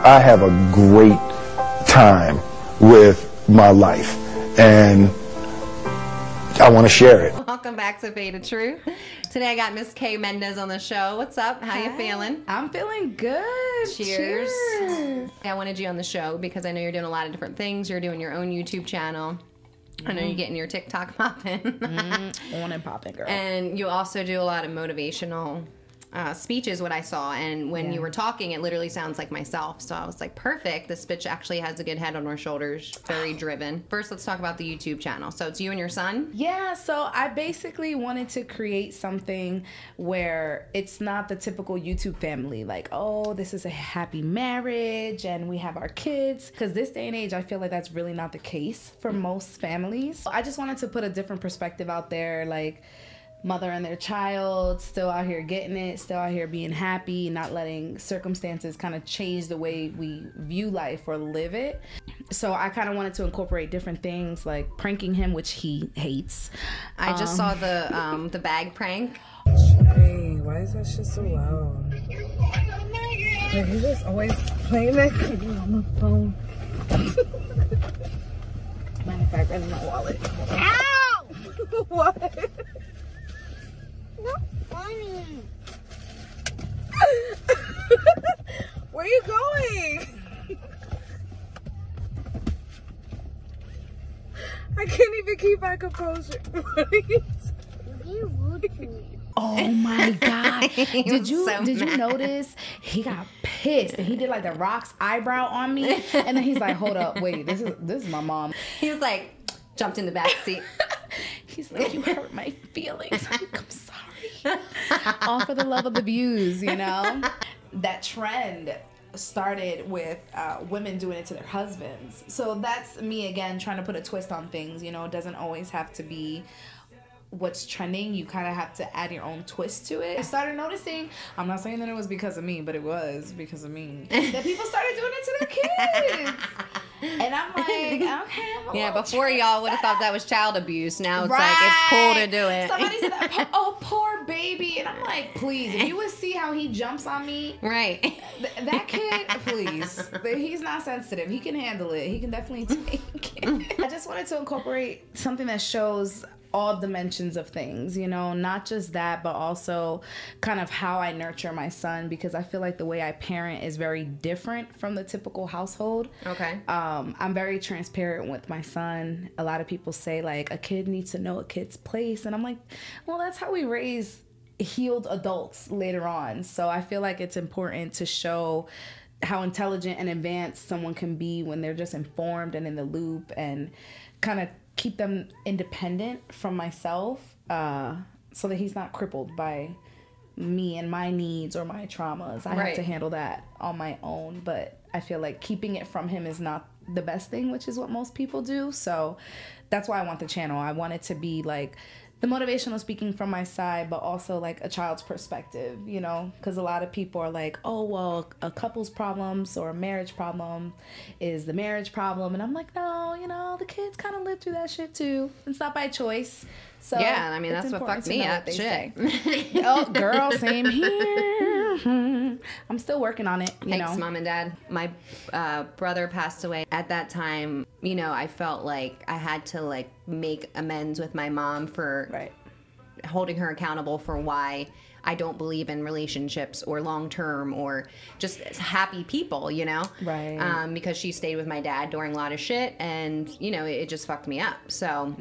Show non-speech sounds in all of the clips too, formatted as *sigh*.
life. I have a great time with my life, and I want to share it. Welcome back to Faded Truth. Today I got Miss Kay Mendez on the show. What's up? How you feeling? I'm feeling good. Cheers. Cheers. I wanted you on the show because I know you're doing a lot of different things. You're doing your own YouTube channel. I know you're mm-hmm. getting your TikTok *laughs* popping. Mm-hmm. On and popping, girl. and you also do a lot of motivational uh, speeches, what I saw. And when you were talking, it literally sounds like myself. So I was like, perfect. This bitch actually has a good head on her shoulders, very *sighs* driven. First, let's talk about the YouTube channel. So it's you and your son? Yeah, so I basically wanted to create something where it's not the typical YouTube family, like, oh, this is a happy marriage and we have our kids. Because this day and age, I feel like that's really not the case for most families. I just wanted to put a different perspective out there, like, mother and their child still out here getting it still out here being happy not letting circumstances kind of change the way we view life or live it so i kind of wanted to incorporate different things like pranking him which he hates I just saw the um, the bag prank. Hey, why is that shit so loud? Like, he's just always playing that on *laughs* the phone. *laughs* Matter of fact, in my wallet. Ow! *laughs* what? Not funny. *laughs* Where you going? I can't even keep my composure. What are you You rude to me. Oh my god! *laughs* did you so did you mad. notice he got pissed and he did like the Rock's eyebrow on me and then he's like, "Hold up, wait, this is this is my mom." He was like, jumped in the back seat. *laughs* He's like, "You hurt my feelings. I'm sorry." *laughs* All for the love of the views, you know. *laughs* That trend started with uh, women doing it to their husbands. So that's me again trying to put a twist on things. You know, it doesn't always have to be what's trending. You kind of have to add your own twist to it. I started noticing. I'm not saying that it was because of me, but it was because of me. *laughs* that people started doing it to their kids. And I'm like, okay. I'm Yeah, before y'all would have thought that was child abuse. Now it's like it's cool to do it. Somebody said, that, "Oh, poor baby," and I'm like, "Please, if you would see how he jumps on me, right. th- that kid, please, he's not sensitive. He can handle it. He can definitely *laughs* take it." I just wanted to incorporate something that shows all dimensions of things, you know, not just that, but also kind of how I nurture my son because I feel like the way I parent is very different from the typical household. Okay. Um, I'm very transparent with my son. A lot of people say like a kid needs to know a kid's place, and I'm like, well, that's how we raise healed adults later on. So I feel like it's important to show how intelligent and advanced someone can be when they're just informed and in the loop, and kind of keep them independent from myself, uh, so that he's not crippled by me and my needs or my traumas. I Right. have to handle that on my own, but I feel like keeping it from him is not the best thing, which is what most people do. So that's why I want the channel. I want it to be like the motivational speaking from my side, but also like a child's perspective, you know? Because a lot of people are like, oh, well, a couple's problems or a marriage problem is the marriage problem. And I'm like, no, you know, the kids kind of live through that shit too. It's not by choice. So yeah, I mean that's what fucked me up. Shit. oh, girl, same *laughs* here. I'm still working on it, you Thanks, know. mom and dad. My uh, brother passed away at that time. You know, I felt like I had to like make amends with my mom for Right. holding her accountable for why I don't believe in relationships or long term or just happy people, you know? Right. Um, because she stayed with my dad during a lot of shit and, you know, it, it just fucked me up. So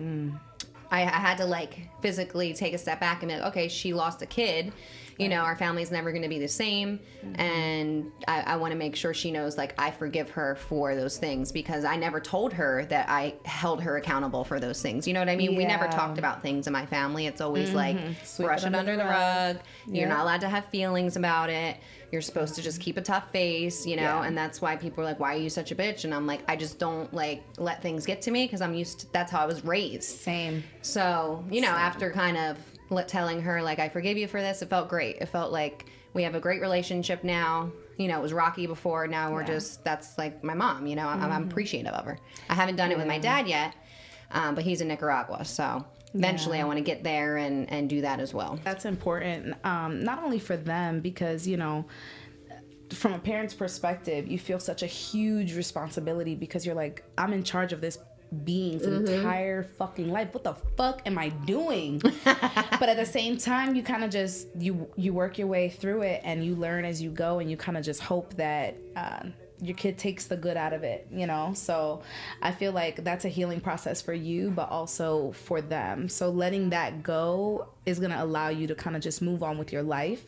I, I had to like physically take a step back and be like, okay, she lost a kid. You know, our family's never going to be the same. Mm-hmm. And I, I want to make sure she knows, like, I forgive her for those things because I never told her that I held her accountable for those things. You know what I mean? We never talked about things in my family. It's always like, mm-hmm. Sweep brush it under the rug. You're not allowed to have feelings about it. You're supposed to just mm-hmm. keep a tough face, you know, Yeah. and that's why people are like, "Why are you such a bitch?" And I'm like, I just don't like let things get to me because I'm used. to That's how I was raised. Same. So, you know, after kind of telling her, like, I forgive you for this, it felt great. It felt like we have a great relationship now. You know, it was rocky before. Now we're just, that's like my mom, you know, I'm, I'm appreciative of her. I haven't done it with my dad yet, um, but he's in Nicaragua. So eventually I want to get there and, and do that as well. That's important, um, not only for them because you know from a parent's perspective, you feel such a huge responsibility because you're like, I'm in charge of this being's entire fucking life. What the fuck am I doing? *laughs* but at the same time, you kind of just you you work your way through it and you learn as you go, and you kind of just hope that. Uh, your kid takes the good out of it, you know? So I feel like that's a healing process for you, but also for them. So letting that go is going to allow you to kind of just move on with your life,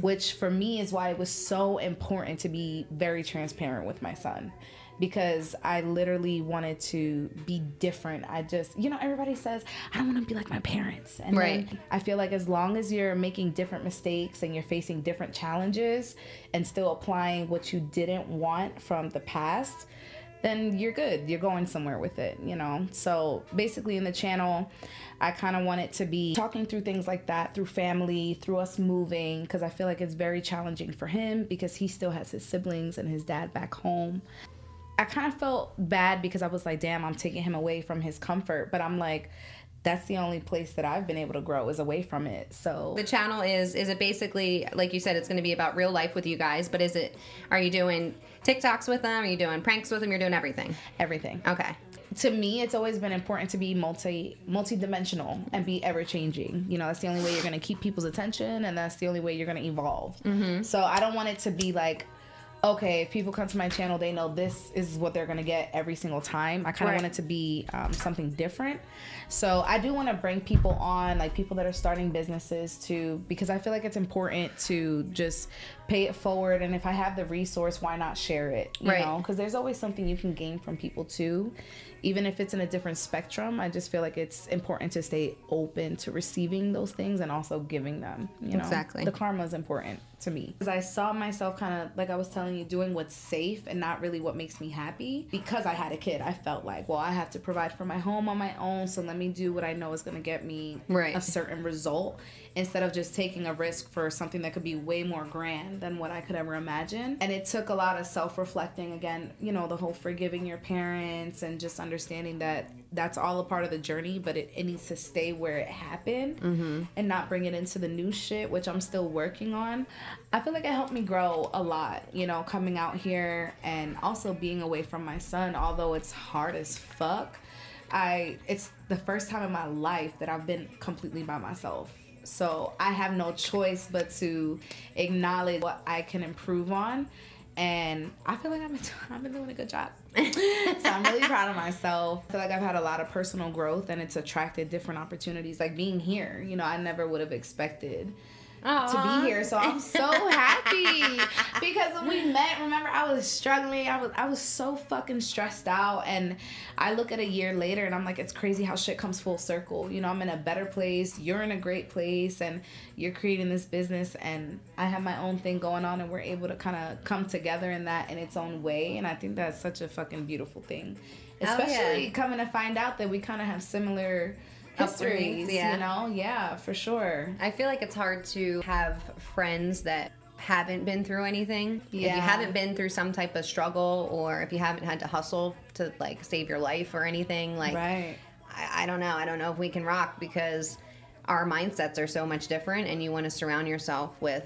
which for me is why it was so important to be very transparent with my son. Because I literally wanted to be different. I just, you know, everybody says, I don't want to be like my parents. And Right. I feel like as long as you're making different mistakes and you're facing different challenges and still applying what you didn't want from the past, then you're good. You're going somewhere with it, you know? So basically, in the channel, I kind of want it to be talking through things like that, through family, through us moving, because I feel like it's very challenging for him because he still has his siblings and his dad back home. I kind of felt bad because I was like, damn, I'm taking him away from his comfort. But I'm like, that's the only place that I've been able to grow is away from it. So The channel is is it basically like you said it's going to be about real life with you guys, but is it are you doing TikToks with them? Are you doing pranks with them? You're doing everything. everything. Okay. to me it's always been important to be multi multi-dimensional and be ever changing you know that's the only way you're going to keep people's attention and that's the only way you're going to evolve mm-hmm. so i don't want it to be like okay if people come to my channel they know this is what they're to get every single time i kind of Right. want it to be um, something different so i do want to bring people on like people that are starting businesses to because i feel like it's important to just pay it forward and if i have the resource why not share it you Right. because there's always something you can gain from people too even if it's in a different spectrum i just feel like it's important to stay open to receiving those things and also giving them you know Exactly. the karma is important to me. Because i saw myself kind of like i was telling you doing what's safe and not really what makes me happy because i had a kid. I felt like well i have to provide for my home on my own so let me do what i know is going to get me Right. a certain result instead of just taking a risk for something that could be way more grand than what I could ever imagine. And it took a lot of self reflecting again, you know, the whole forgiving your parents and just understanding that that's all a part of the journey, but it, it needs to stay where it happened mm-hmm. and not bring it into the new shit, which I'm still working on. I feel like it helped me grow a lot, you know, coming out here and also being away from my son, although it's hard as fuck. I it's the first time in my life that I've been completely by myself. So I have no choice but to acknowledge what I can improve on. And I feel like I've been, *laughs* I've doing a good job. so I'm really proud of myself. I feel like I've had a lot of personal growth and it's attracted different opportunities. Like being here, you know, I never would have expected to be here. So I'm so happy *laughs* because when we met, remember I was struggling. I was I was so fucking stressed out and I look at a year later and I'm like it's crazy how shit comes full circle. You know, I'm in a better place, you're in a great place and you're creating this business and I have my own thing going on and we're able to kind of come together in that in its own way and I think that's such a fucking beautiful thing. Oh, yeah. Especially coming to find out that we kind of have similar histories, yeah. you know? Yeah, for sure. I feel like it's hard to have friends that haven't been through anything. Yeah. If you haven't been through some type of struggle or if you haven't had to hustle to like save your life or anything, like Right. I, I don't know. I don't know if we can rock because our mindsets are so much different and you want to surround yourself with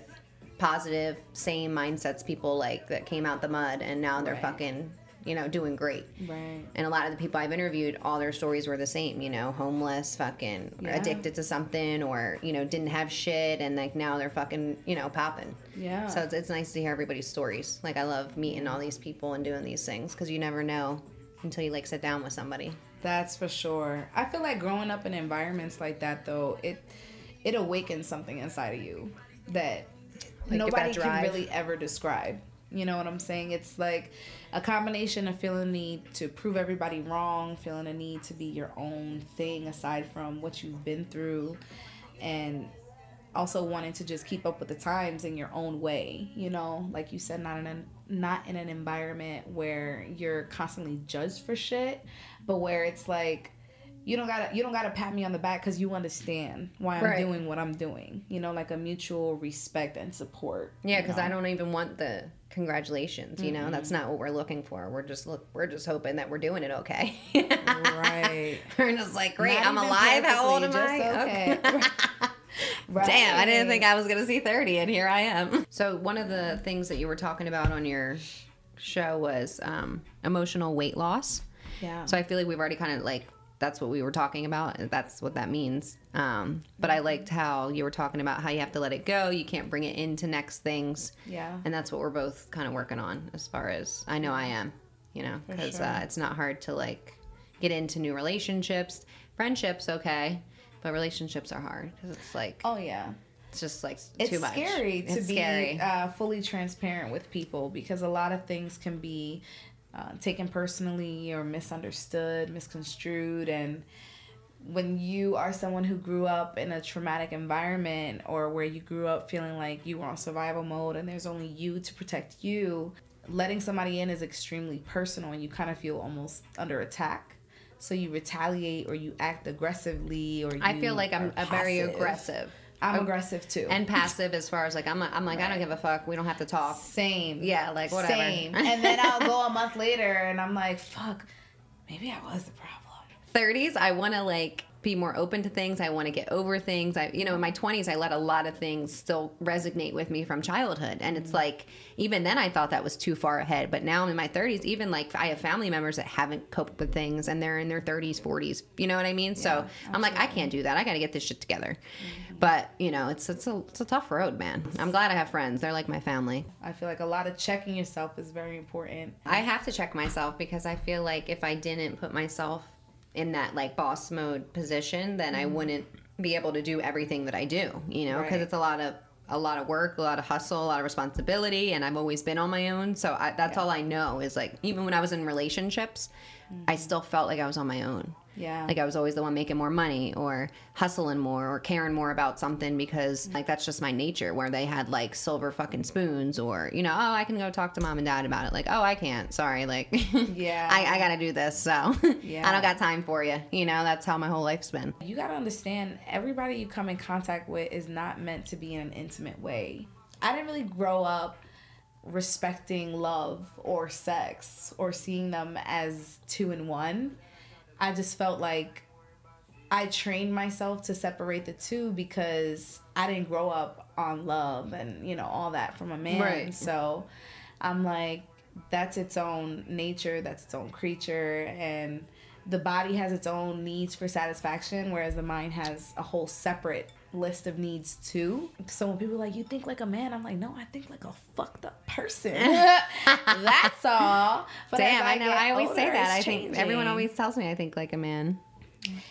positive, same mindsets people like that came out the mud and now they're Right. fucking, you know, doing great. Right. And a lot of the people I've interviewed, all their stories were the same, you know, homeless, fucking Yeah. addicted to something, or you know, didn't have shit, and like now they're fucking, you know, popping. Yeah. So it's, it's nice to hear everybody's stories. Like I love meeting all these people and doing these things because you never know until you like sit down with somebody. That's for sure. I feel like growing up in environments like that though, it it awakens something inside of you that Like nobody can really ever describe. You know what I'm saying? It's like a combination of feeling the need to prove everybody wrong, feeling a need to be your own thing aside from what you've been through, and also wanting to just keep up with the times in your own way. You know, like you said, not in a not in an environment where you're constantly judged for shit, but where it's like you don't gotta you don't gotta pat me on the back because you understand why I'm Right. doing what I'm doing. You know, like a mutual respect and support. Yeah, because? I don't even want the congratulations. You know, that's not what we're looking for. We're just look. We're just hoping that we're doing it okay. right. *laughs* we're just like, great, Not I'm alive. How old am I? just okay. *laughs* *laughs* Damn, I didn't think I was gonna see 30, and here I am. So one of the things that you were talking about on your show was um, emotional weight loss. Yeah. So I feel like we've already kind of like that's what we were talking about. That's what that means. Um, but I liked how you were talking about how you have to let it go. You can't bring it into next things. Yeah. And that's what we're both kind of working on as far as I know I am, you know, because sure. uh, it's not hard to like get into new relationships. Friendships, okay. But relationships are hard because it's like, Oh yeah. it's just like It's too much. scary to be scary. Uh, fully transparent with people because a lot of things can be uh, taken personally or misunderstood, misconstrued, and when you are someone who grew up in a traumatic environment or where you grew up feeling like you were on survival mode and there's only you to protect you, letting somebody in is extremely personal and you kind of feel almost under attack. So you retaliate or you act aggressively or you I feel like I'm a very aggressive. I'm aggressive too. and passive as far as like I'm, I'm like I don't give a fuck. We don't have to talk. Same. Yeah, like whatever. Same. *laughs* and then I'll go a month later and I'm like, fuck, maybe I was the problem. 30s, I want to like be more open to things. I want to get over things. I, you know, in my 20s, I let a lot of things still resonate with me from childhood, and it's mm-hmm. like even then I thought that was too far ahead. But now I'm in my 30s, even like I have family members that haven't coped with things, and they're in their 30s, 40s. You know what I mean? so I'm like, I can't do that. I got to get this shit together. Mm-hmm. But you know, it's it's a it's a tough road, man. I'm glad I have friends. They're like my family. I feel like a lot of checking yourself is very important. I have to check myself because I feel like if I didn't put myself in that like boss mode position, then I mm-hmm. wouldn't be able to do everything that I do, you know, because Right. it's a lot of a lot of work, a lot of hustle, a lot of responsibility, and I've always been on my own. So I, that's all I know is like even when I was in relationships, I mm-hmm. still felt like I was on my own. Yeah. Like I was always the one making more money or hustling more or caring more about something because like that's just my nature where they had like silver fucking spoons or you know, oh I can go talk to mom and dad about it. Like, oh I can't. Sorry. Like *laughs* Yeah. I, I gotta do this, so yeah. *laughs* I don't got time for you. You know, that's how my whole life's been. You gotta understand, everybody you come in contact with is not meant to be in an intimate way. I didn't really grow up respecting love or sex or seeing them as two in one. I just felt like I trained myself to separate the two because I didn't grow up on love and you know all that from a man. Right. So I'm like that's its own nature, that's its own creature and the body has its own needs for satisfaction whereas the mind has a whole separate list of needs too. So when people are like you think like a man, I'm like no, I think like a fucked up person. *laughs* *laughs* that's all. But Damn, I know. I always say that. I it's think everyone always tells me I think like a man.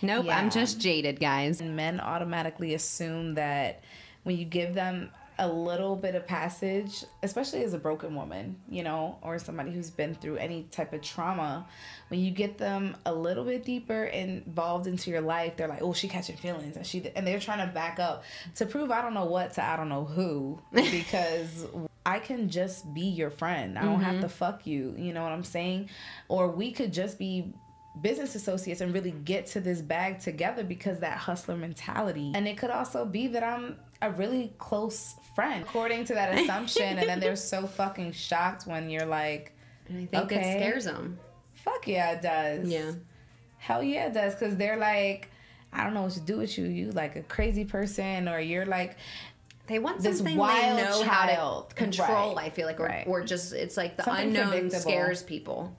Nope, Yeah. I'm just jaded, guys. And men automatically assume that when you give them a little bit of passage, especially as a broken woman, you know, or somebody who's been through any type of trauma, when you get them a little bit deeper involved into your life, they're like, "Oh, she catching feelings," and she and they're trying to back up to prove I don't know what to I don't know who *laughs* because. I can just be your friend. I don't have to mm-hmm. fuck you. You know what I'm saying? Or we could just be business associates and really get to this bag together because that hustler mentality. And it could also be that I'm a really close friend according to that assumption. and then they're so fucking shocked when you're like, And I think Okay. it scares them. fuck yeah, it does. Yeah. Hell yeah, it does. Because they're like, I don't know what to do with you. You like a crazy person, or you're like, They want This something wild they know how child. to control. Right. I feel like, or, Right. or just it's like the Something unknown scares people.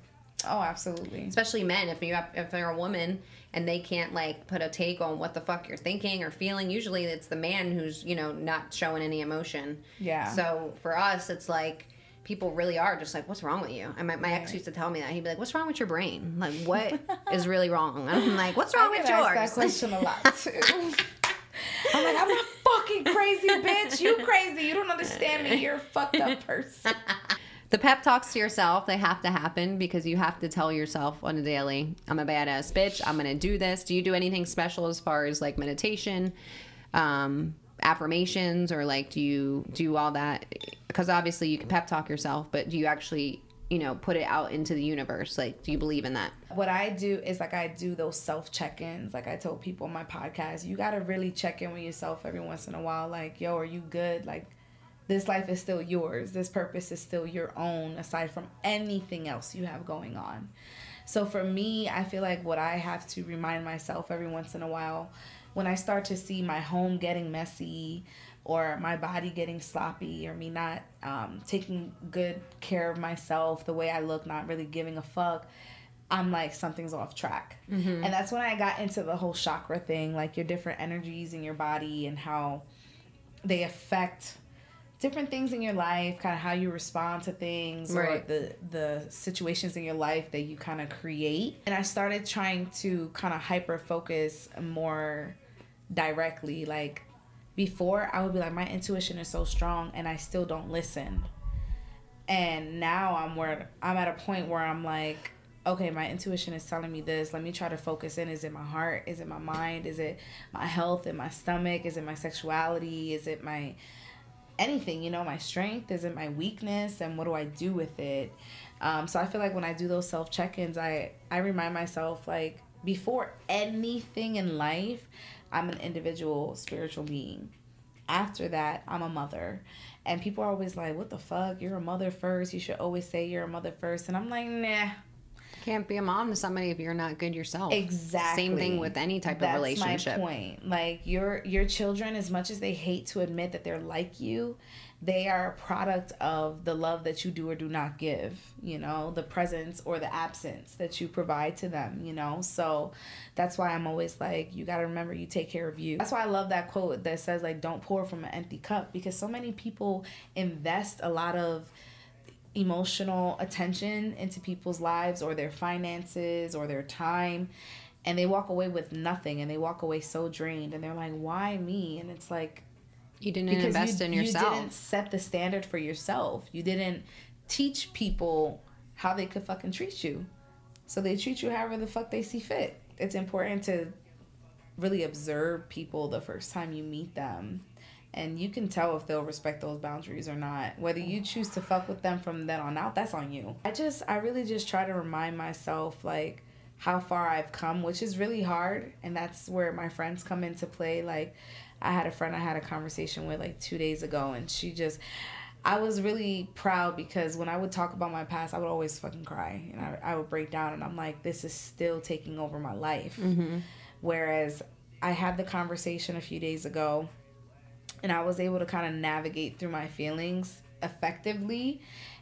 oh, absolutely. especially men if you have, if they're a woman and they can't like put a take on what the fuck you're thinking or feeling usually it's the man who's you know not showing any emotion Yeah. so for us it's like people really are just like what's wrong with you and my, my ex used to tell me that he'd be like what's wrong with your brain like what *laughs* is really wrong and i'm like what's wrong I with asked that yours question a lot *laughs* too. I'm like, I'm not fucking crazy, bitch. You crazy. You don't understand me. You're a fucked up person. *laughs* the pep talks to yourself they have to happen because you have to tell yourself on a daily i'm a badass bitch i'm gonna do this do you do anything special as far as like meditation um affirmations or like do you do all that because obviously you can pep talk yourself but do you actually you know put it out into the universe like do you believe in that What I do is like I do those self check ins. Like I told people on my podcast, you gotta really check in with yourself every once in a while. Like, yo, are you good? Like, this life is still yours. This purpose is still your own, aside from anything else you have going on. So for me, I feel like what I have to remind myself every once in a while when I start to see my home getting messy or my body getting sloppy or me not um, taking good care of myself, the way I look, not really giving a fuck, I'm like, something's off track. And that's when I got into the whole chakra thing, like your different energies in your body and how they affect different things in your life, kind of how you respond to things or the the situations in your life that you kind of create. And I started trying to kind of hyper focus more directly like before I would be like my intuition is so strong and I still don't listen. And now I'm where I'm at a point where I'm like okay, my intuition is telling me this. Let me try to focus in. Is it my heart? Is it my mind? Is it my health and my stomach? Is it my sexuality? Is it my anything, you know, my strength? Is it my weakness? And what do I do with it? Um, so I feel like when I do those self check ins, I, I remind myself, like, before anything in life, I'm an individual spiritual being. After that, I'm a mother. And people are always like, what the fuck? You're a mother first. You should always say you're a mother first. And I'm like, nah. Can't be a mom to somebody if you're not good yourself. Exactly. Same thing with any type That's of relationship. That's my point. Like your your children, as much as they hate to admit that they're like you, they are a product of the love that you do or do not give. You know, the presence or the absence that you provide to them. You know, so that's why I'm always like, you got to remember, you take care of you. That's why I love that quote that says like, "Don't pour from an empty cup," because so many people invest a lot of emotional attention into people's lives or their finances or their time and they walk away with nothing and they walk away so drained and they're like why me? And it's like You didn't invest you, in you didn't set the standard for yourself. You didn't teach people how they could fucking treat you. So they treat you however the fuck they see fit. It's important to really observe people the first time you meet them and you can tell if they'll respect those boundaries or not. Whether you choose to fuck with them from then on out that's on you. I just i really just try to remind myself like how far i've come which is really hard. And that's where my friends come into play. Like i had a friend i had a conversation with like two days ago and she just I was really proud because when I would talk about my past, I would always fucking cry. And I, I would break down and I'm like, this is still taking over my life. Mm-hmm. Whereas I had the conversation a few days ago and I was able to kind of navigate through my feelings effectively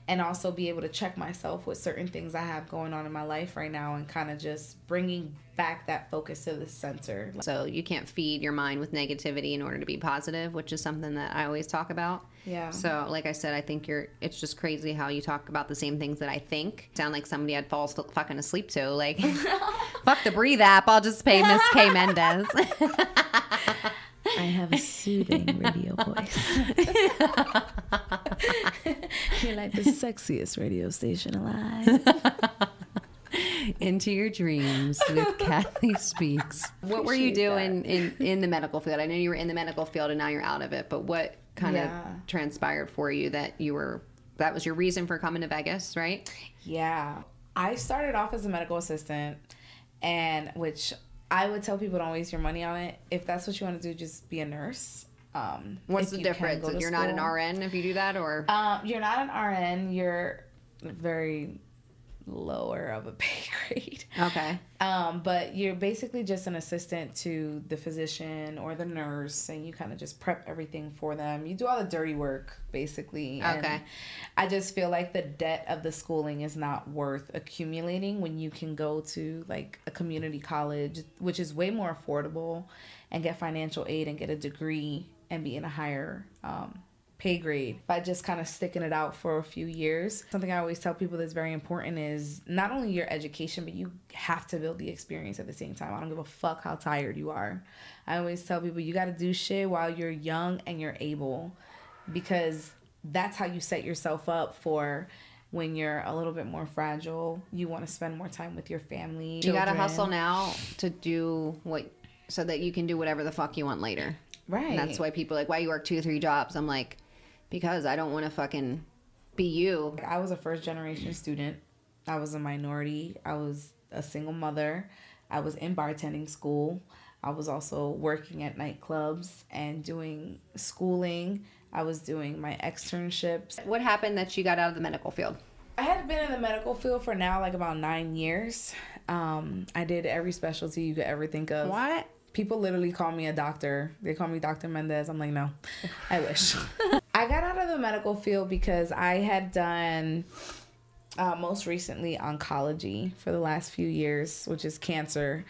and also be able to check myself with certain things I have going on in my life right now and kind of just bringing back that focus to the center. So you can't feed your mind with negativity in order to be positive, which is something that I always talk about. Yeah. So, like I said, I think you're. It's just crazy how you talk about the same things that I think. Sound like somebody I'd fall fucking asleep to. Like, *laughs* fuck the breathe app. I'll just pay Miss K Mendez. *laughs* I have a soothing radio voice. *laughs* You're like the sexiest radio station alive. Into your dreams with Kathy Speaks. What were you Appreciate doing in in the medical field? I know you were in the medical field and now you're out of it. But what kind Yeah. of transpired for you that you were? That was your reason for coming to Vegas, right? Yeah. I started off as a medical assistant, and which I would tell people don't waste your money on it. If that's what you want to do, just be a nurse. Um, What's the you difference? You're not an. RN if you do that, or Um, you're not an RN. You're very lower of a *laughs* pay grade. okay. Um, but you're basically just an assistant to the physician or the nurse, and you kind of just prep everything for them. You do all the dirty work, basically. And Okay. I just feel like the debt of the schooling is not worth accumulating when you can go to like a community college, which is way more affordable, and get financial aid and get a degree and be in a higher um, pay grade by just kind of sticking it out for a few years. Something I always tell people that's very important is not only your education, but you have to build the experience at the same time. I don't give a fuck how tired you are. I always tell people you got to do shit while you're young and you're able because that's how you set yourself up for when you're a little bit more fragile. You want to spend more time with your family. You got to hustle now to do what, so that you can do whatever the fuck you want later. Right. And that's why people are like, why you work two or three jobs? I'm like, because I don't want to fucking be you. I was a first generation student. I was a minority. I was a single mother. I was in bartending school. I was also working at nightclubs and doing schooling. I was doing my externships. What happened that you got out of the medical field? I had been in the medical field for now like about nine years. Um, I did every specialty you could ever think of. What? People literally call me a doctor. They call me Dr. Mendez. I'm like, no, I wish. *laughs* I got out of the medical field because I had done uh, most recently oncology for the last few years, which is cancer.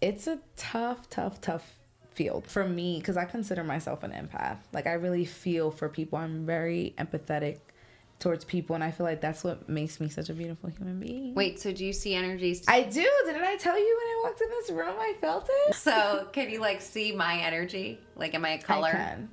It's a tough, tough, tough field for me because I consider myself an empath. Like, I really feel for people. I'm very empathetic towards people, and I feel like that's what makes me such a beautiful human being. Wait, so do you see energies? I do. Didn't I tell you when I walked in this room? I felt it. so can you like see my energy? Like, am I a color? I can.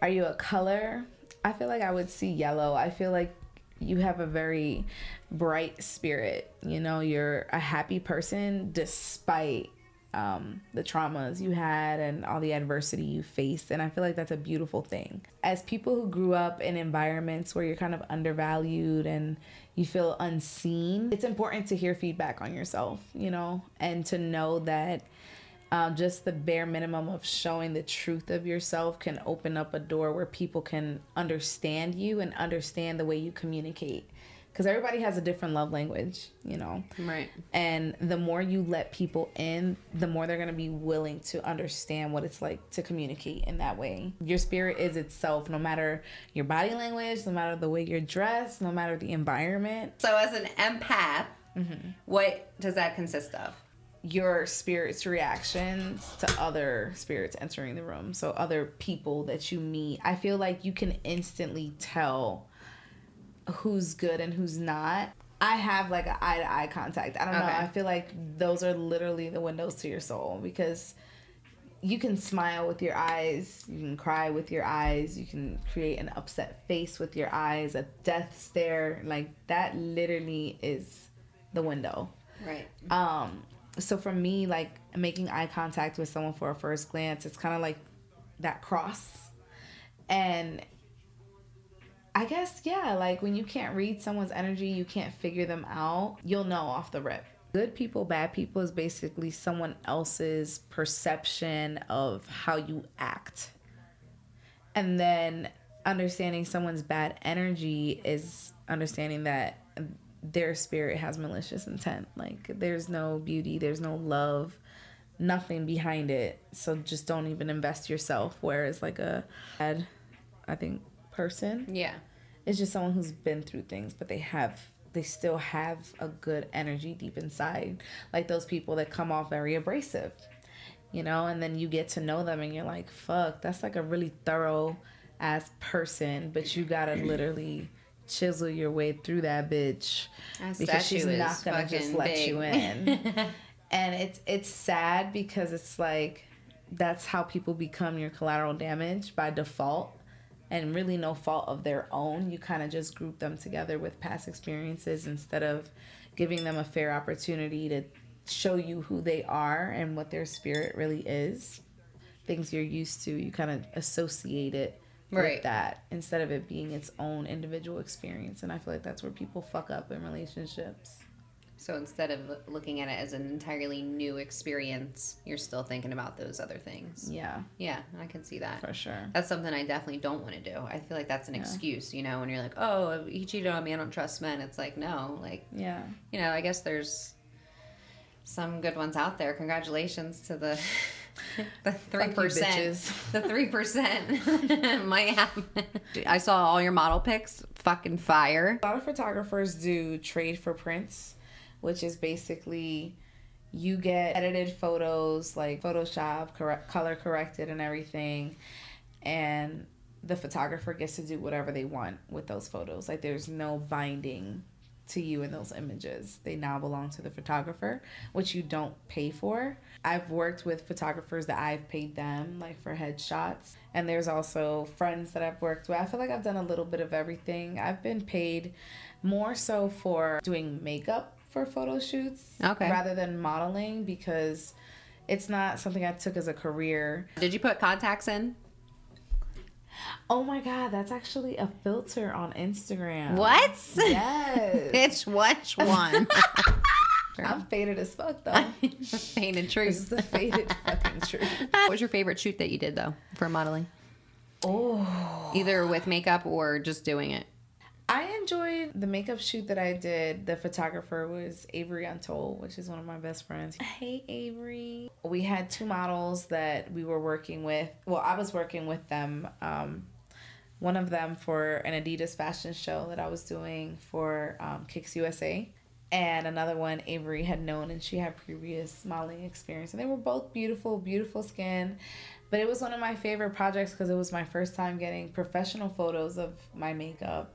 Are you a color? I feel like I would see yellow. I feel like you have a very bright spirit. You know, you're a happy person despite um, the traumas you had and all the adversity you faced. And I feel like that's a beautiful thing. As people who grew up in environments where you're kind of undervalued and you feel unseen, it's important to hear feedback on yourself, you know, and to know that um, just the bare minimum of showing the truth of yourself can open up a door where people can understand you and understand the way you communicate because everybody has a different love language you know Right. and the more you let people in the more they're going to be willing to understand what it's like to communicate in that way your spirit is itself no matter your body language no matter the way you're dressed no matter the environment So as an empath, Mm-hmm. what does that consist of? Your spirit's reactions to other spirits entering the room. So other people that you meet. I feel like you can instantly tell who's good and who's not. I have like an eye to eye contact. I don't know. I feel like those are literally the windows to your soul because you can smile with your eyes, you can cry with your eyes, you can create an upset face with your eyes, a death stare. Like that literally is the window. Right. Um, so for me, like making eye contact with someone for a first glance, it's kind of like that cross. And I guess, yeah, like when you can't read someone's energy, you can't figure them out, you'll know off the rip. Good people, bad people is basically someone else's perception of how you act. And then understanding someone's bad energy is understanding that their spirit has malicious intent. Like there's no beauty, there's no love, nothing behind it. So just don't even invest yourself. Whereas like a bad, I think person Yeah. it's just someone who's been through things, but they have they still have a good energy deep inside. Like those people that come off very abrasive. You know, and then you get to know them and you're like, fuck, that's like a really thorough ass person, but you gotta literally chisel your way through that bitch That because she's not gonna just let big. you *laughs* in. and it's it's sad because it's like that's how people become your collateral damage by default and really no fault of their own. You kind of just group them together with past experiences instead of giving them a fair opportunity to show you who they are and what their spirit really is. Things you're used to, you kind of associate it Right. that instead of it being its own individual experience. And I feel like that's where people fuck up in relationships. So instead of looking at it as an entirely new experience, you're still thinking about those other things. Yeah, Yeah, I can see that. for sure. That's something I definitely don't want to do. I feel like that's an excuse, you know, when you're like, oh, he cheated on me, I don't trust men. It's like, no, like, Yeah. you know, I guess there's some good ones out there. Congratulations to the *laughs* *laughs* the three percent. The three percent might happen. I saw all your model pics. Fucking fire. A lot of photographers do trade for prints, which is basically you get edited photos like Photoshop, correct, color corrected, and everything, and the photographer gets to do whatever they want with those photos. Like there's no binding to you in those images. They now belong to the photographer, which you don't pay for. I've worked with photographers that I've paid them like for headshots. And there's also friends that I've worked with. I feel like I've done a little bit of everything. I've been paid more so for doing makeup for photo shoots Okay. rather than modeling because it's not something I took as a career. Did you put contacts in? Oh my god, that's actually a filter on Instagram. What? Yes. *laughs* Bitch, which one? *laughs* I'm faded as fuck though. This truth. is the faded fucking truth. *laughs* What was your favorite shoot that you did though for modeling? Oh, Either with makeup or just doing it. I enjoyed the makeup shoot that I did. The photographer was Avery Untold, which is one of my best friends. Hey, Avery. We had two models that we were working with. Well, I was working with them. Um, one of them for an Adidas fashion show that I was doing for um, Kicks USA. And another one Avery had known, and she had previous modeling experience. And they were both beautiful, beautiful skin. But it was one of my favorite projects because it was my first time getting professional photos of my makeup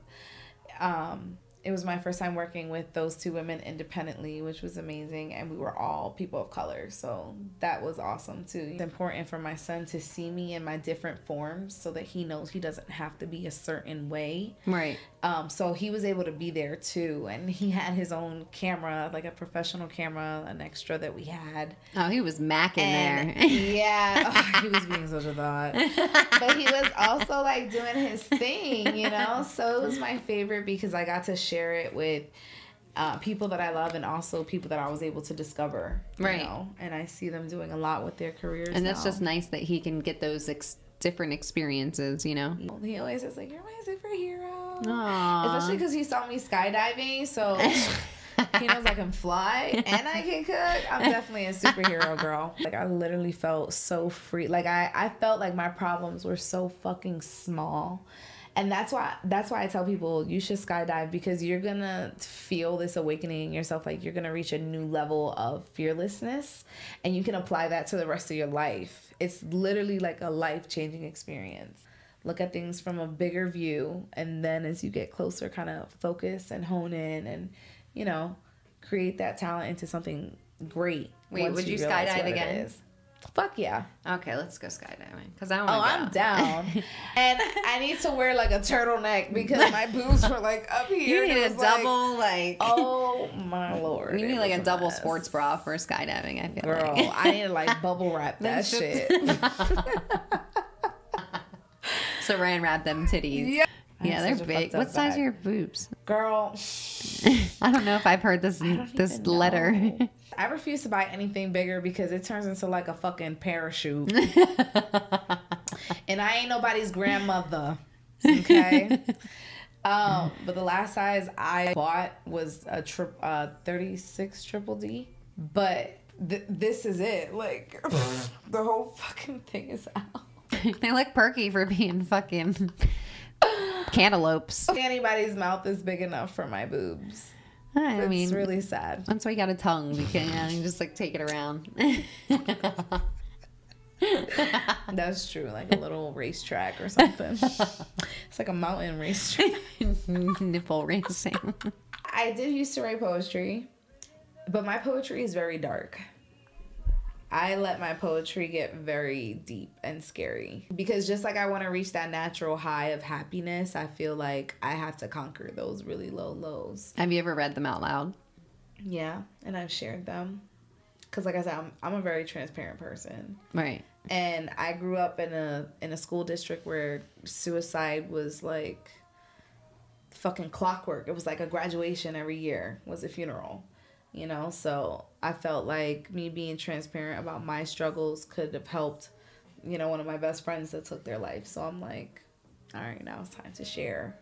um, it was my first time working with those two women independently, which was amazing. And we were all people of color. So that was awesome too. It's important for my son to see me in my different forms so that he knows he doesn't have to be a certain way. Right. Um, so he was able to be there too. And he had his own camera, like a professional camera, an extra that we had. Oh, he was macking And there. yeah, *laughs* oh, he was being such a thought. But he was also like doing his thing, you know? So it was my favorite because I got to share it with uh, people that I love and also people that I was able to discover. Right. know? And I see them doing a lot with their careers. and that's now. just nice that he can get those ex- different experiences, you know? He always says, like, you're my superhero. Aww. Especially because he saw me skydiving, so *laughs* he knows I can fly and I can cook. I'm *laughs* definitely a superhero girl. Like I literally felt so free. Like I, I felt like my problems were so fucking small. And that's why that's why I tell people you should skydive because you're gonna feel this awakening in yourself. Like you're gonna reach a new level of fearlessness and you can apply that to the rest of your life. It's literally like a life changing experience look at things from a bigger view and then as you get closer kind of focus and hone in and you know create that talent into something great Wait, would you realize skydive again? Fuck yeah Okay, let's go skydiving. Because I want oh to i'm down *laughs* and i need to wear like a turtleneck because my boobs were like up here You need a was like, double, like. oh *laughs* my lord you need like a double sports bra for skydiving, I feel girl like. i need to like *laughs* bubble wrap that shit. so Ryan wrapped them titties. Yeah. They're have such a big. What size back. are your boobs? girl *laughs* I don't know if I've heard this this letter. *laughs* I refuse to buy anything bigger because it turns into like a fucking parachute. *laughs* and I ain't nobody's grandmother. Okay. um, but the last size I bought was a trip uh 36 triple D. But th- this is it. Like the whole fucking thing is out. they look perky for being fucking cantaloupes. Anybody's mouth is big enough for my boobs. I It's mean, really sad. that's why you got a tongue. You can you just like take it around. *laughs* That's true, like a little racetrack or something. it's like a mountain racetrack. *laughs* Nipple racing. I did used to write poetry, but my poetry is very dark. I let my poetry get very deep and scary because just like I want to reach that natural high of happiness, I feel like I have to conquer those really low lows. Have you ever read them out loud? Yeah, and I've shared them because, like I said, I'm, I'm a very transparent person. Right. and I grew up in a in a school district where suicide was like fucking clockwork. It was like a graduation every year was a funeral, you know. So I felt like me being transparent about my struggles could have helped, you know, one of my best friends that took their life. So I'm like, all right, now it's time to share.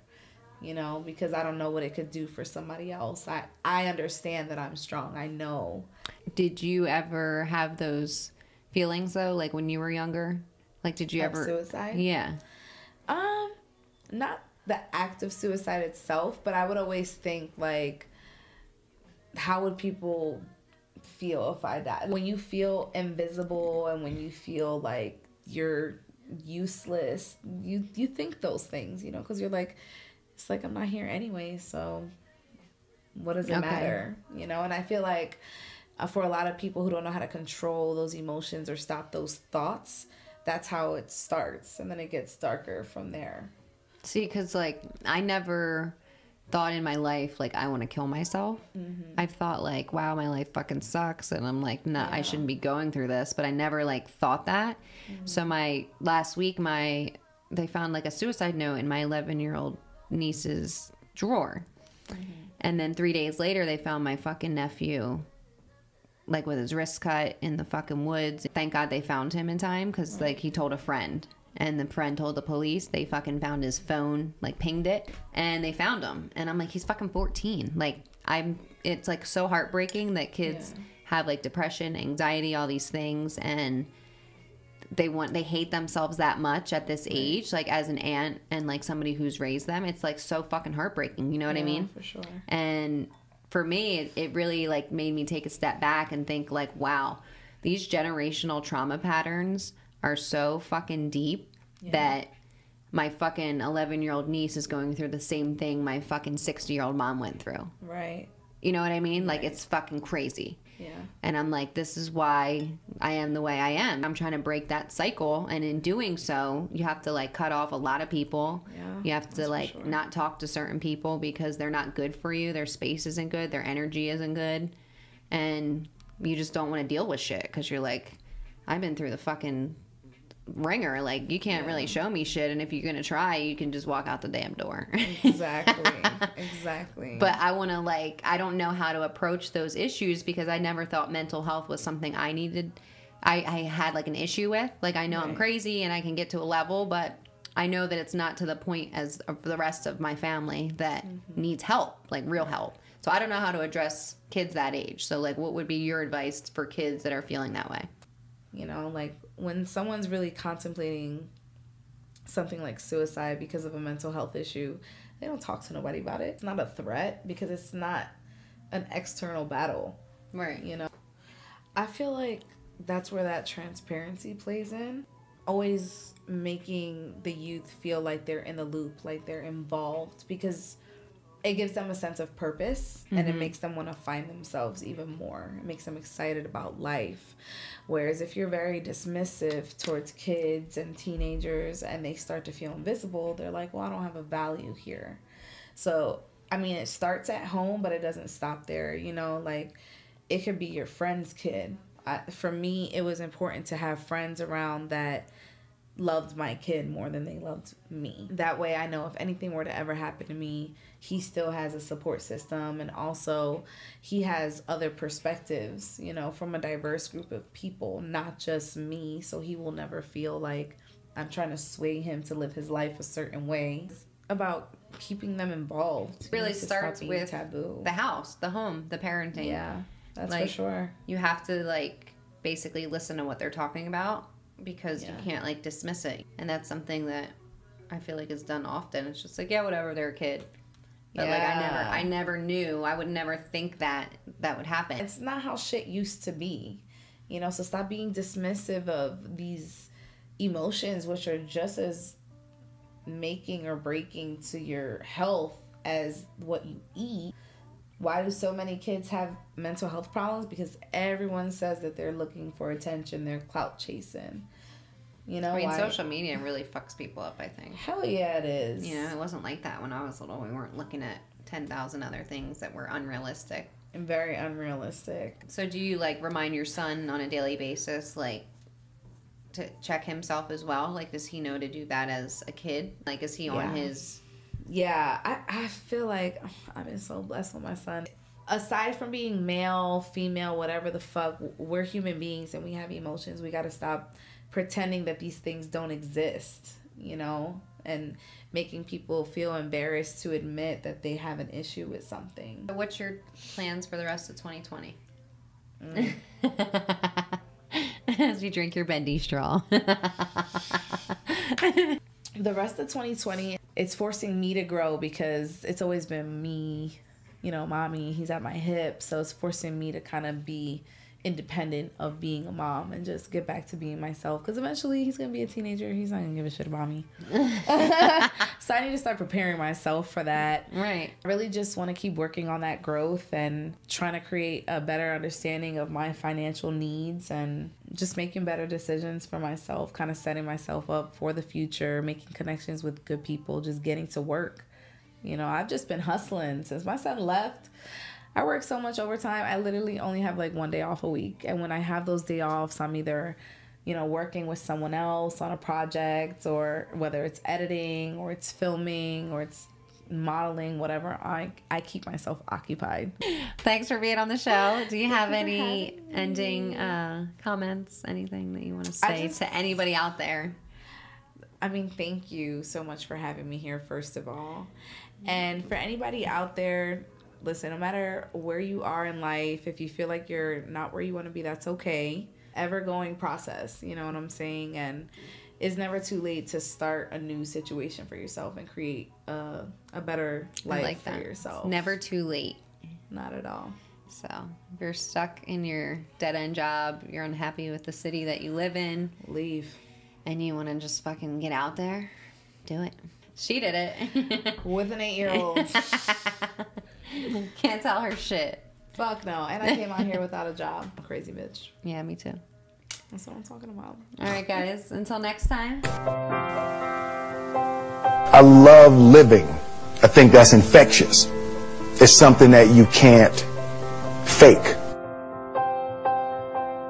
You know, because I don't know what it could do for somebody else. I I understand that I'm strong. I know. Did you ever have those feelings though, like when you were younger? Like, did you Of ever? suicide? Yeah. Um, not the act of suicide itself, but I would always think like, how would people feel if I died? When you feel invisible and when you feel like you're useless, you you think those things, you know, because you're like, it's like I'm not here anyway, so what does it Okay. matter, you know? And I feel like uh, for a lot of people who don't know how to control those emotions or stop those thoughts, that's how it starts, and then it gets darker from there. See, because like I never thought in my life like I want to kill myself. Mm-hmm. I've thought like, wow, my life fucking sucks, and I'm like, nah, I shouldn't be going through this. But I never like thought that. Mm-hmm. So my last week, my they found like a suicide note in my 11 year old niece's drawer, mm-hmm. and then three days later, they found my fucking nephew. Like with his wrist cut in the fucking woods. Thank God they found him in time because like he told a friend And the friend told the police. They fucking found his phone, like pinged it, and they found him. And I'm like, he's fucking 14. Like, I'm. It's like so heartbreaking that kids have like depression, anxiety, all these things, and they want they hate themselves that much at this age. Like as an aunt and like somebody who's raised them, it's like so fucking heartbreaking. You know what I mean? for sure. and for me it, it really like made me take a step back and think like wow these generational trauma patterns are so fucking deep that my fucking 11 year old niece is going through the same thing my fucking 60 year old mom went through Right. you know what i mean like it's fucking crazy Yeah. and I'm like, this is why I am the way I am. I'm trying to break that cycle. And in doing so, you have to like cut off a lot of people. Yeah, You have to like sure. not talk to certain people because they're not good for you. Their space isn't good. Their energy isn't good. And you just don't want to deal with shit because you're like, I've been through the fucking ringer. Like, you can't really show me shit. And if you're to try, you can just walk out the damn door. Exactly. *laughs* exactly. but I want to like I don't know how to approach those issues because I never thought mental health was something I needed. I, I had like an issue with. Like I know I'm crazy and I can get to a level, but I know that it's not to the point as of the rest of my family that mm-hmm. needs help, like real help. So I don't know how to address kids that age. So like, what would be your advice for kids that are feeling that way? you know, like when someone's really contemplating something like suicide because of a mental health issue, they don't talk to nobody about it. It's not a threat because it's not an external battle. Right. you know i feel like that's where that transparency plays in always making the youth feel like they're in the loop like they're involved because it gives them a sense of purpose and it mm-hmm. makes them want to find themselves even more it makes them excited about life whereas if you're very dismissive towards kids and teenagers and they start to feel invisible they're like well i don't have a value here so, I mean, it starts at home, but it doesn't stop there. You know, like it could be your friend's kid. I, for me, it was important to have friends around that loved my kid more than they loved me. That way, I know if anything were to ever happen to me, he still has a support system and also he has other perspectives, you know, from a diverse group of people, not just me. So he will never feel like I'm trying to sway him to live his life a certain way. It's about keeping them involved. Really It starts with taboo. The house, the home, the parenting. yeah, that's Like- for sure. you have to like basically listen to what they're talking about because you can't like dismiss it and that's something that i feel like is done often it's just like yeah whatever they're a kid but like i never i never knew i would never think that that would happen It's not how shit used to be. You know, so stop being dismissive of these emotions, which are just as making or breaking to your health as what you eat. Why do so many kids have mental health problems? Because everyone says that they're looking for attention, they're clout chasing. You know, i mean why? social media really fucks people up i think Hell yeah, it is. you know it wasn't like that when i was little we weren't looking at 10,000 other things that were unrealistic and very unrealistic. so do you like remind your son on a daily basis like to check himself as well like does he know to do that as a kid like is he on his Yeah, I, I feel like oh, I've been so blessed with my son. Aside from being male, female, whatever the fuck, we're human beings and we have emotions. We got to stop pretending that these things don't exist, you know, and making people feel embarrassed to admit that they have an issue with something. What's your plans for the rest of 2020? Mm. *laughs* As you drink your bendy straw. *laughs* The rest of 2020, it's forcing me to grow because it's always been me, you know, mommy, he's at my hip. So it's forcing me to kind of be independent of being a mom and just get back to being myself. Because eventually he's going to be a teenager. He's not going to give a shit about me. *laughs* so I need to start preparing myself for that. right. I really just want to keep working on that growth and trying to create a better understanding of my financial needs and just making better decisions for myself, kind of setting myself up for the future, making connections with good people, just getting to work. You know, I've just been hustling since my son left. I work so much overtime. I literally only have like one day off a week. And when I have those day offs, I'm either, you know, working with someone else on a project or whether it's editing or it's filming or it's modeling, whatever. I I keep myself occupied. Thanks for being on the show. *laughs* Do you have any ending uh, comments? Anything that you want to say just- to anybody out there? I mean, thank you so much for having me here, first of all. And for anybody out there, listen, no matter where you are in life, if you feel like you're not where you want to be, that's okay. Ever going process, you know what I'm saying? And it's never too late to start a new situation for yourself and create a, a better life like for that. yourself. It's never too late. Not at all. So if you're stuck in your dead end job, you're unhappy with the city that you live in, Leave. and you want to just fucking get out there, do it. She did it. *laughs* With an eight year old. Can't tell her shit. Fuck no. And I came out here without a job. Crazy bitch. Yeah, me too. That's what I'm talking about. All right, guys. Until next time. I love living. I think that's infectious. It's something that you can't fake.